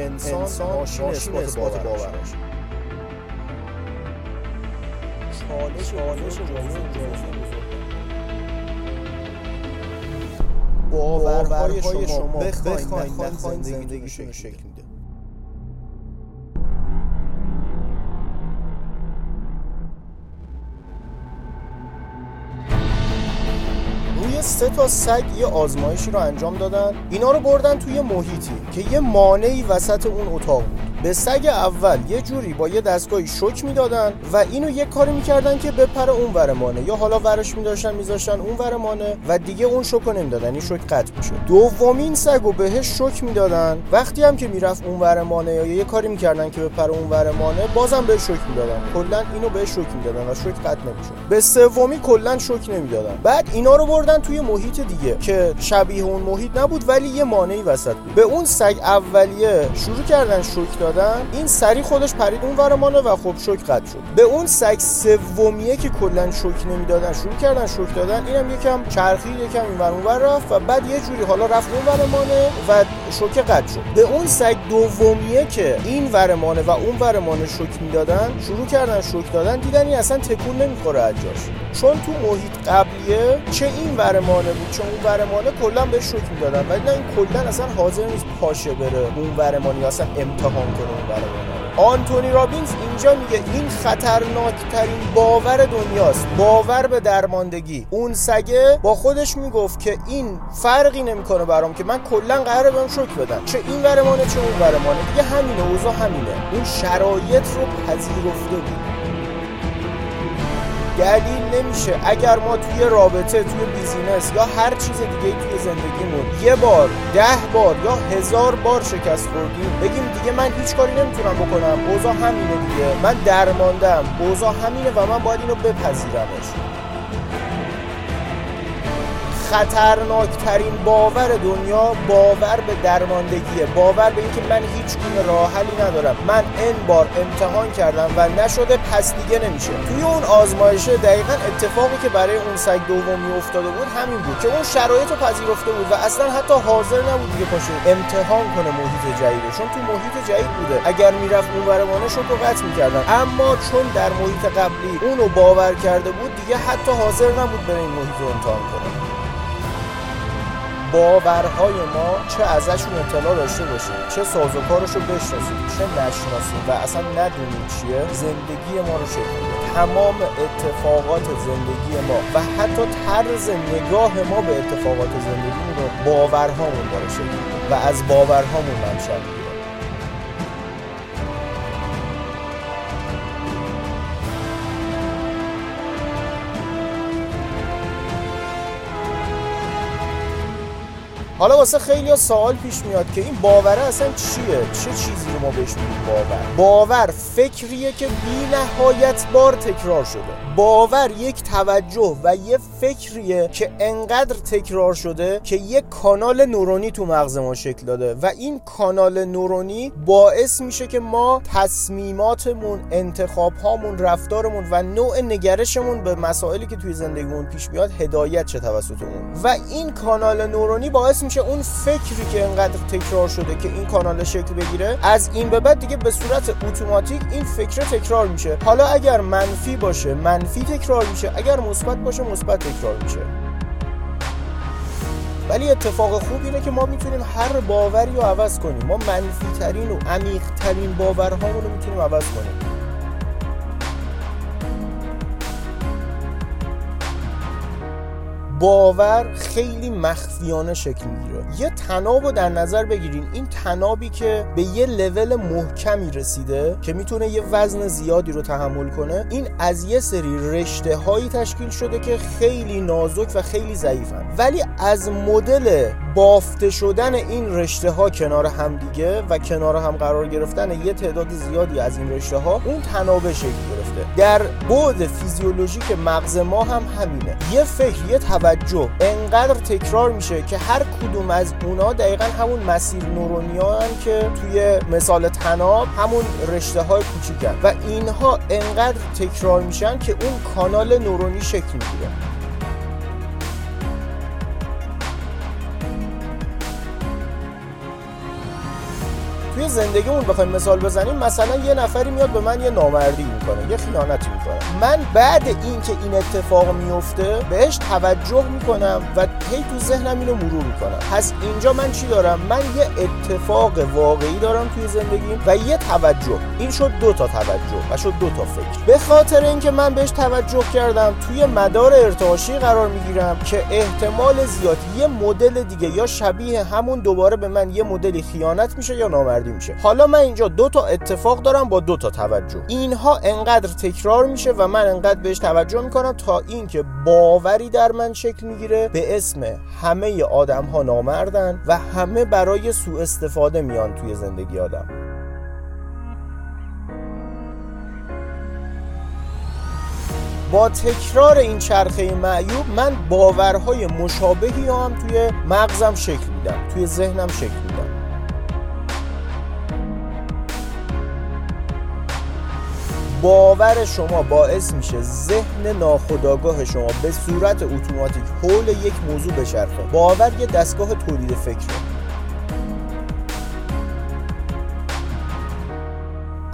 انسان, انسان ماشین اثبات باورش چالش چالش باورهای شما. بخواین بخواین زندگیشون شکل میده روی سه تا سگ یه آزمایشی رو انجام دادن. اینا رو بردن توی محیطی. که یه مانعی وسط اون اتاق بود. به سگ اول یه جوری با یه دستگاهی شک می‌دادن و اینو یه کاری می‌کردن که بپره اون ور مانه یا حالا ورش میداشتن میذاشتن اون ور مانه و دیگه اون شک رو نمی‌دادن. این شک قطع میشه دومین سگ رو بهش شک می‌دادن. وقتی هم که می‌رفت اون ور مانه یا یه کاری می‌کردن که بپره اون ور مانه بازم بهش شک می‌دادن. کلا اینو بهش شک می‌دادن و شک قطع نمیشه به سومی کلا شک نمی‌دادن. بعد اینا رو بردن توی محیط دیگه که شبیه اون محیط نبود ولی یه مانعی وسط بود. به اون سگ اولیه شروع کردن شک دادن این سری خودش پرید اون ورمانه و خب شوک قطع شد. به اون سگ سومیه که کلا شوک نمی‌دادن شروع کردن شوک دادن اینم یکم چرخی یکم این ور اونور رفت و بعد یه جوری حالا رفت اون ورمانه و شوک قطع شد. به اون سگ دومیه که این ورمانه و اون ورمانه شوک می‌دادن شروع کردن شوک دادن دیدن این اصلا تکون نمی‌خوره از چون تو محیط قبلیه چه این ورمانه بود چه اون ورمانه کلا به شوک می‌دادن ولی نه این کلا اصلا حاضر نیست پاشه بره اون ورمانه اصلا امتحان کنه اون ورمانه آنتونی رابینز اینجا میگه این خطرناکترین باور دنیاست. باور به درماندگی. اون سگه با خودش می‌گفت که این فرقی نمی‌کنه برام که من کلا قراره بهم شوک بدم چه این ورمانه چه اون ورمانه. دیگه همینه اوضاع همینه. اون شرایط رو پذیرفته بود. دلیل نمیشه. اگر ما توی رابطه توی بیزینس یا هر چیز دیگه توی زندگیمون یه بار ده بار یا هزار بار شکست خوردیم بگیم دیگه من هیچ کاری نمی‌تونم بکنم. اوضاع همینه دیگه. من درماندم. اوضاع همینه و من باید اینو بپذیرمش. خطرناکترین باور دنیا باور به درماندگیه. باور به اینکه من هیچ گونه راه حلی ندارم. من این بار امتحان کردم و نشده پس دیگه نمیشه. توی اون آزمایشه دقیقا اتفاقی که برای اون سگ دومی افتاده بود همین بود که اون شرایط رو پذیرفته بود و اصلا حتی حاضر نبود دیگه پاشه امتحان کنه محیط جدید چون تو محیط جدید بوده. اگر می‌رفت اون ورمانه شو قطع می‌کردن. اما چون در محیط قبلی اونو باور کرده بود دیگه حتی حاضر نبود بره این محیط رو امتحان کنه. باورهای ما چه ازشون اطلاع داشته باشیم چه سازوکارش رو بشناسیم چه نشناسیم و اصلا ندونیم چیه زندگی ما رو شکل تمام اتفاقات زندگی ما و حتی طرز نگاه ما به اتفاقات زندگی رو باورهامون داره شکل و از باورهامون منشأ می‌گیره. حالا واسه خیلی سوال پیش میاد که این باوره اصلا چیه؟ چه چیزی رو ما بهش میگیم باور؟ باور فکریه که بی نهایت بار تکرار شده. باور یک توجه و یه فکریه که انقدر تکرار شده که یک کانال نورونی تو مغز ما شکل داده و این کانال نورونی باعث میشه که ما تصمیماتمون انتخابهامون رفتارمون و نوع نگرشمون به مسائلی که توی زندگیمون پیش میاد هدایت چه توسطمون. و این کانال نورونی باعث میشه اون فکری که انقدر تکرار شده که این کانال شکل بگیره از این به بعد دیگه به صورت اتوماتیک این فکر تکرار میشه. حالا اگر منفی باشه منفی تکرار میشه. اگر مثبت باشه مثبت تکرار میشه. ولی اتفاق خوب اینه که ما می‌تونیم هر باوری رو عوض کنیم. ما منفی ترین و عمیق ترین باورهامون رو می‌تونیم عوض کنیم. باور خیلی مخفیانه شکل می‌گیره. یه تناب رو در نظر بگیرین. این تنابی که به یه لول محکمی رسیده که می‌تونه یه وزن زیادی رو تحمل کنه این از یه سری رشته هایی تشکیل شده که خیلی نازک و خیلی ضعیفن. ولی از مدل بافته شدن این رشته ها کنار هم دیگه و کنار هم قرار گرفتن یه تعداد زیادی از این رشته ها اون تنابه شکل گرفته در بعد فیزیولوژیک مغز ما هم همینه. یه فکر یه توجه. انقدر تکرار میشه که هر کدوم از اونا دقیقا همون مسیر نورونیان که توی مثال تناب همون رشته های کوچیکن. و اینها انقدر تکرار میشن که اون کانال نورونی شکل می‌گیره. توی زندگیمون بخوایم مثال بزنیم مثلا یه نفری میاد به من یه نامردی می‌کنه یه خیانتی می‌کنه. من بعد اینکه این اتفاق میفته بهش توجه می‌کنم و هی تو ذهنم اینو مرور می‌کنم. پس اینجا من چی دارم؟ من یه اتفاق واقعی دارم توی زندگیم و یه توجه. این شد دو تا توجه و شد دو تا فکر. به خاطر اینکه من بهش توجه کردم توی مدار ارتعاشی قرار می‌گیرم که احتمال زیاد یه مدل دیگه یا شبیه همون دوباره به من یه مدلی خیانت میشه یا نامردی حالا من اینجا دو تا اتفاق دارم با دو تا توجه. اینها انقدر تکرار میشه و من انقدر بهش توجه می‌کنم تا اینکه باوری در من شکل می‌گیره به اسم همه آدم ها نامردن و همه برای سوء استفاده میان توی زندگی آدم. با تکرار این چرخه معیوب من باورهای مشابهی هم توی مغزم شکل میدم توی ذهنم شکل میدم. باور شما باعث میشه ذهن ناخودآگاه شما به صورت اتوماتیک حول یک موضوع بچرخه. باور یه دستگاه تولید فکره.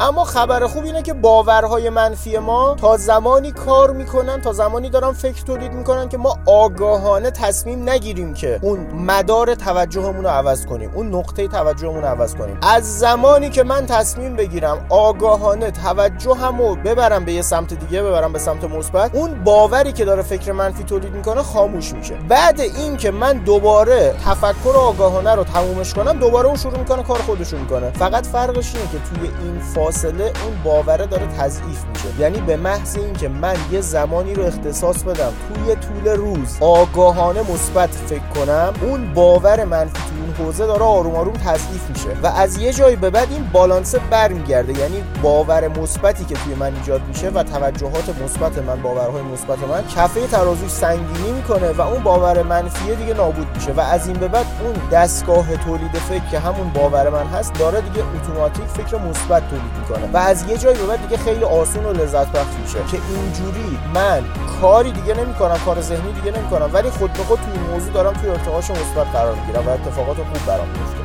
اما خبر خوب اینه که باورهای منفی ما تا زمانی کار می‌کنن تا زمانی دارن فکر تولید می‌کنن که ما آگاهانه تصمیم نگیریم که اون مدار توجهمون رو عوض کنیم اون نقطه توجهمون رو عوض کنیم. از زمانی که من تصمیم بگیرم آگاهانه توجهم رو ببرم به یه سمت دیگه ببرم به سمت مثبت اون باوری که داره فکر منفی تولید می‌کنه خاموش میشه. بعد این که من دوباره تفکر آگاهانه رو تمومش کنم دوباره اون شروع می‌کنه کار خودشون می‌کنه. فقط فرقش اینه که توی این فاصله اون باوره داره تضعیف میشه. یعنی به محض اینکه من یه زمانی رو اختصاص بدم توی طول روز آگاهانه مثبت فکر کنم اون باور منفی حوزه داره آروم آروم تضعیف میشه. و از یه جایی به بعد این بالانس برمیگرده. یعنی باور مثبتی که توی من ایجاد میشه و توجهات مثبت من باورهای مثبت من کفه ترازوش سنگینی می‌کنه و اون باور منفی دیگه نابود میشه. و از این به بعد اون دستگاه تولید فکر که همون باور من هست داره دیگه اتوماتیک فکر مثبت تولید می‌کنه. و از یه جایی به بعد دیگه خیلی آسون و لذت بخش میشه که اینجوری من کاری دیگه نمی‌کنم کار ذهنی دیگه نمی‌کنم ولی خود به خود توی موضوع دارم توی ارتعاش مثبت قرار می‌گیرم و اتفاقات خوب برام میفته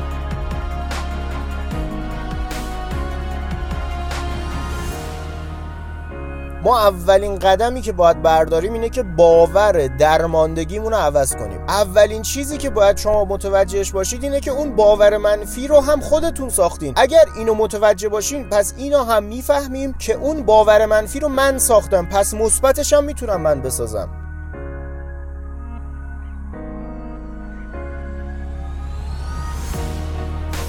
ما اولین قدمی که باید برداریم اینه که باور درماندگیمون رو عوض کنیم. اولین چیزی که باید شما متوجهش باشید اینه که اون باور منفی رو هم خودتون ساختین. اگر اینو متوجه باشین پس اینو هم می‌فهمیم که اون باور منفی رو من ساختم. پس مثبتش هم می‌تونم من بسازم.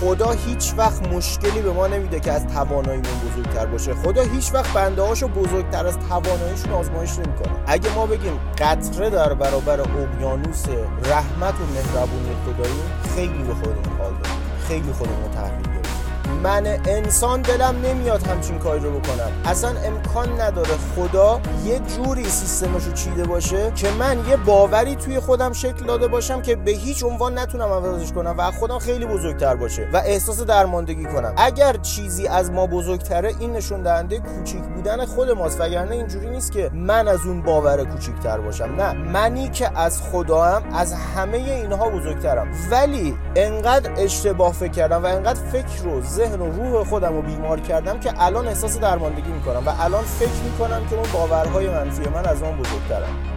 خدا هیچ وقت مشکلی به ما نمیده که از تواناییمون بزرگتر باشه. خدا هیچ وقت بنده هاشو بزرگتر از تواناییشون آزمایش نمی‌کنه. اگه ما بگیم قطره در برابر اقیانوس رحمت و مهربونی خدایی خیلی به خودمون حال خیلی خودمون تحویل من انسان دلم نمیاد همچین کاری رو بکنم. اصلا امکان نداره خدا یه جوری سیستمش رو چیده باشه که من یه باوری توی خودم شکل داده باشم که به هیچ عنوان نتونم عوضش کنم و خودم خیلی بزرگتر باشه و احساس درماندگی کنم. اگر چیزی از ما بزرگتره این نشون دهنده کوچیک بودن خود ماست وگرنه اینجوری نیست که من از اون باور کوچیکتر باشم. نه منی که از خدا هم از همه اینها بزرگترم. ولی انقدر اشتباه فکر کردم و انقدر فکر رو و روح خودم رو بیمار کردم که الان احساس درماندگی می‌کنم و الان فکر می‌کنم که اون باورهای منفی من از اون بزرگترم.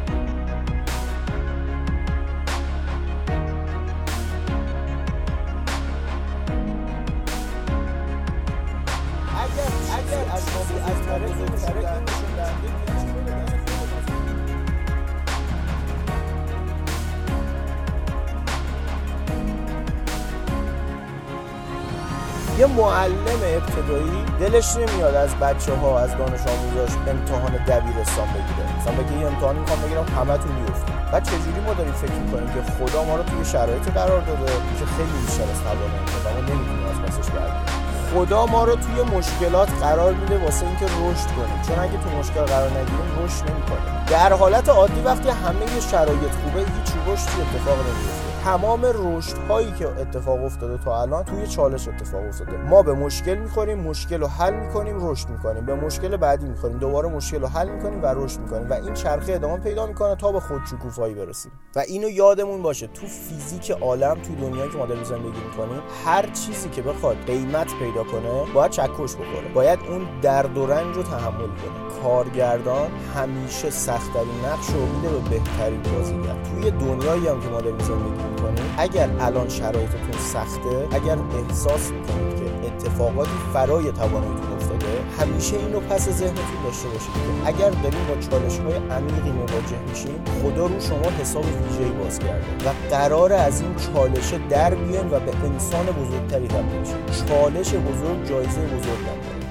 یه معلم ابتدایی دلش نمیاد از بچه ها از دانش آموزاش امتحان دبیرستان بگیره. مثلا بگه یه امتحان می‌خوام بگیرم همتون میفتید بعد چجوری ما داریم فکر می‌کنیم که خدا ما رو توی شرایطی قرار داده که خیلی بیشتر از توانمون و ما نمی‌تونیم از پسش برگردیم. خدا ما رو توی مشکلات قرار میده واسه اینکه رشد کنیم. چون اگه تو مشکل قرار نگیریم رشد نمی‌کنیم. در حالت عادی وقتی همه شرایط خوبه هیچ رشدی اتفاق نمیفته تمام رشد هایی که اتفاق افتاده تا الان توی چالش اتفاق افتاده. ما به مشکل می‌خوریم مشکل رو حل می‌کنیم رشد می‌کنیم. به مشکل بعدی می‌خوریم. دوباره مشکل رو حل می‌کنیم و رشد می‌کنیم. و این چرخه ادامه پیدا می‌کنه تا به خودشکوفایی برسیم. و اینو یادمون باشه تو فیزیک عالم تو دنیایی که ما داریم زندگی می‌کنیم هر چیزی که بخواد قیمت پیدا کنه باید چکش بخوره. باید اون درد و رنج رو تحمل کنه. کارگردان همیشه سختترین نقش رو میده به بهترین بازیگر. توی دنیایی هم که ما داریم زندگی می‌کنیم اگر الان شرایطتون سخته اگر احساس می‌کنید که اتفاقاتی فرای تواناییتون افتاده همیشه اینو پس ذهنتون داشته باشید که اگر داریم با چالش های عمیقی مواجه میشیم خدا رو شما حساب ویژه‌ای باز کرده و قرار از این چالش در بیاین و به انسان بزرگتری تبدیل شید چالش بزرگ جایزه بزرگ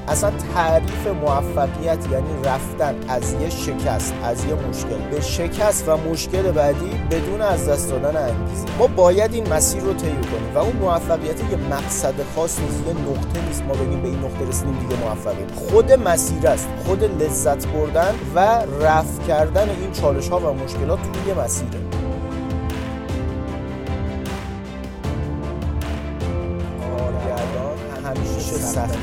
اصلا تعریف موفقیت یعنی رفتن از یه شکست از یه مشکل. به شکست و مشکل بعدی بدون از دست دادن انگیزه. ما باید این مسیر رو طی کنیم و اون موفقیت یه مقصد خاص نیست یه نقطه نیست. ما بگیم به این نقطه رسیدیم دیگه موفقیم. خود مسیر است. خود لذت بردن و رفت کردن این چالش ها و مشکلات توی مسیره. همیشه سخت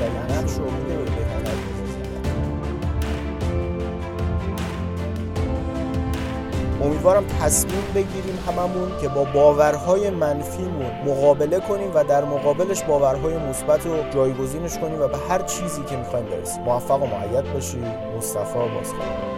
امیدوارم تصمیم بگیریم هممون که با باورهای منفیمون مقابله کنیم و در مقابلش باورهای مثبت رو جایگزینش کنیم و به هر چیزی که می‌خوایم برسیم. موفق و معید باشید مصطفی بازخانه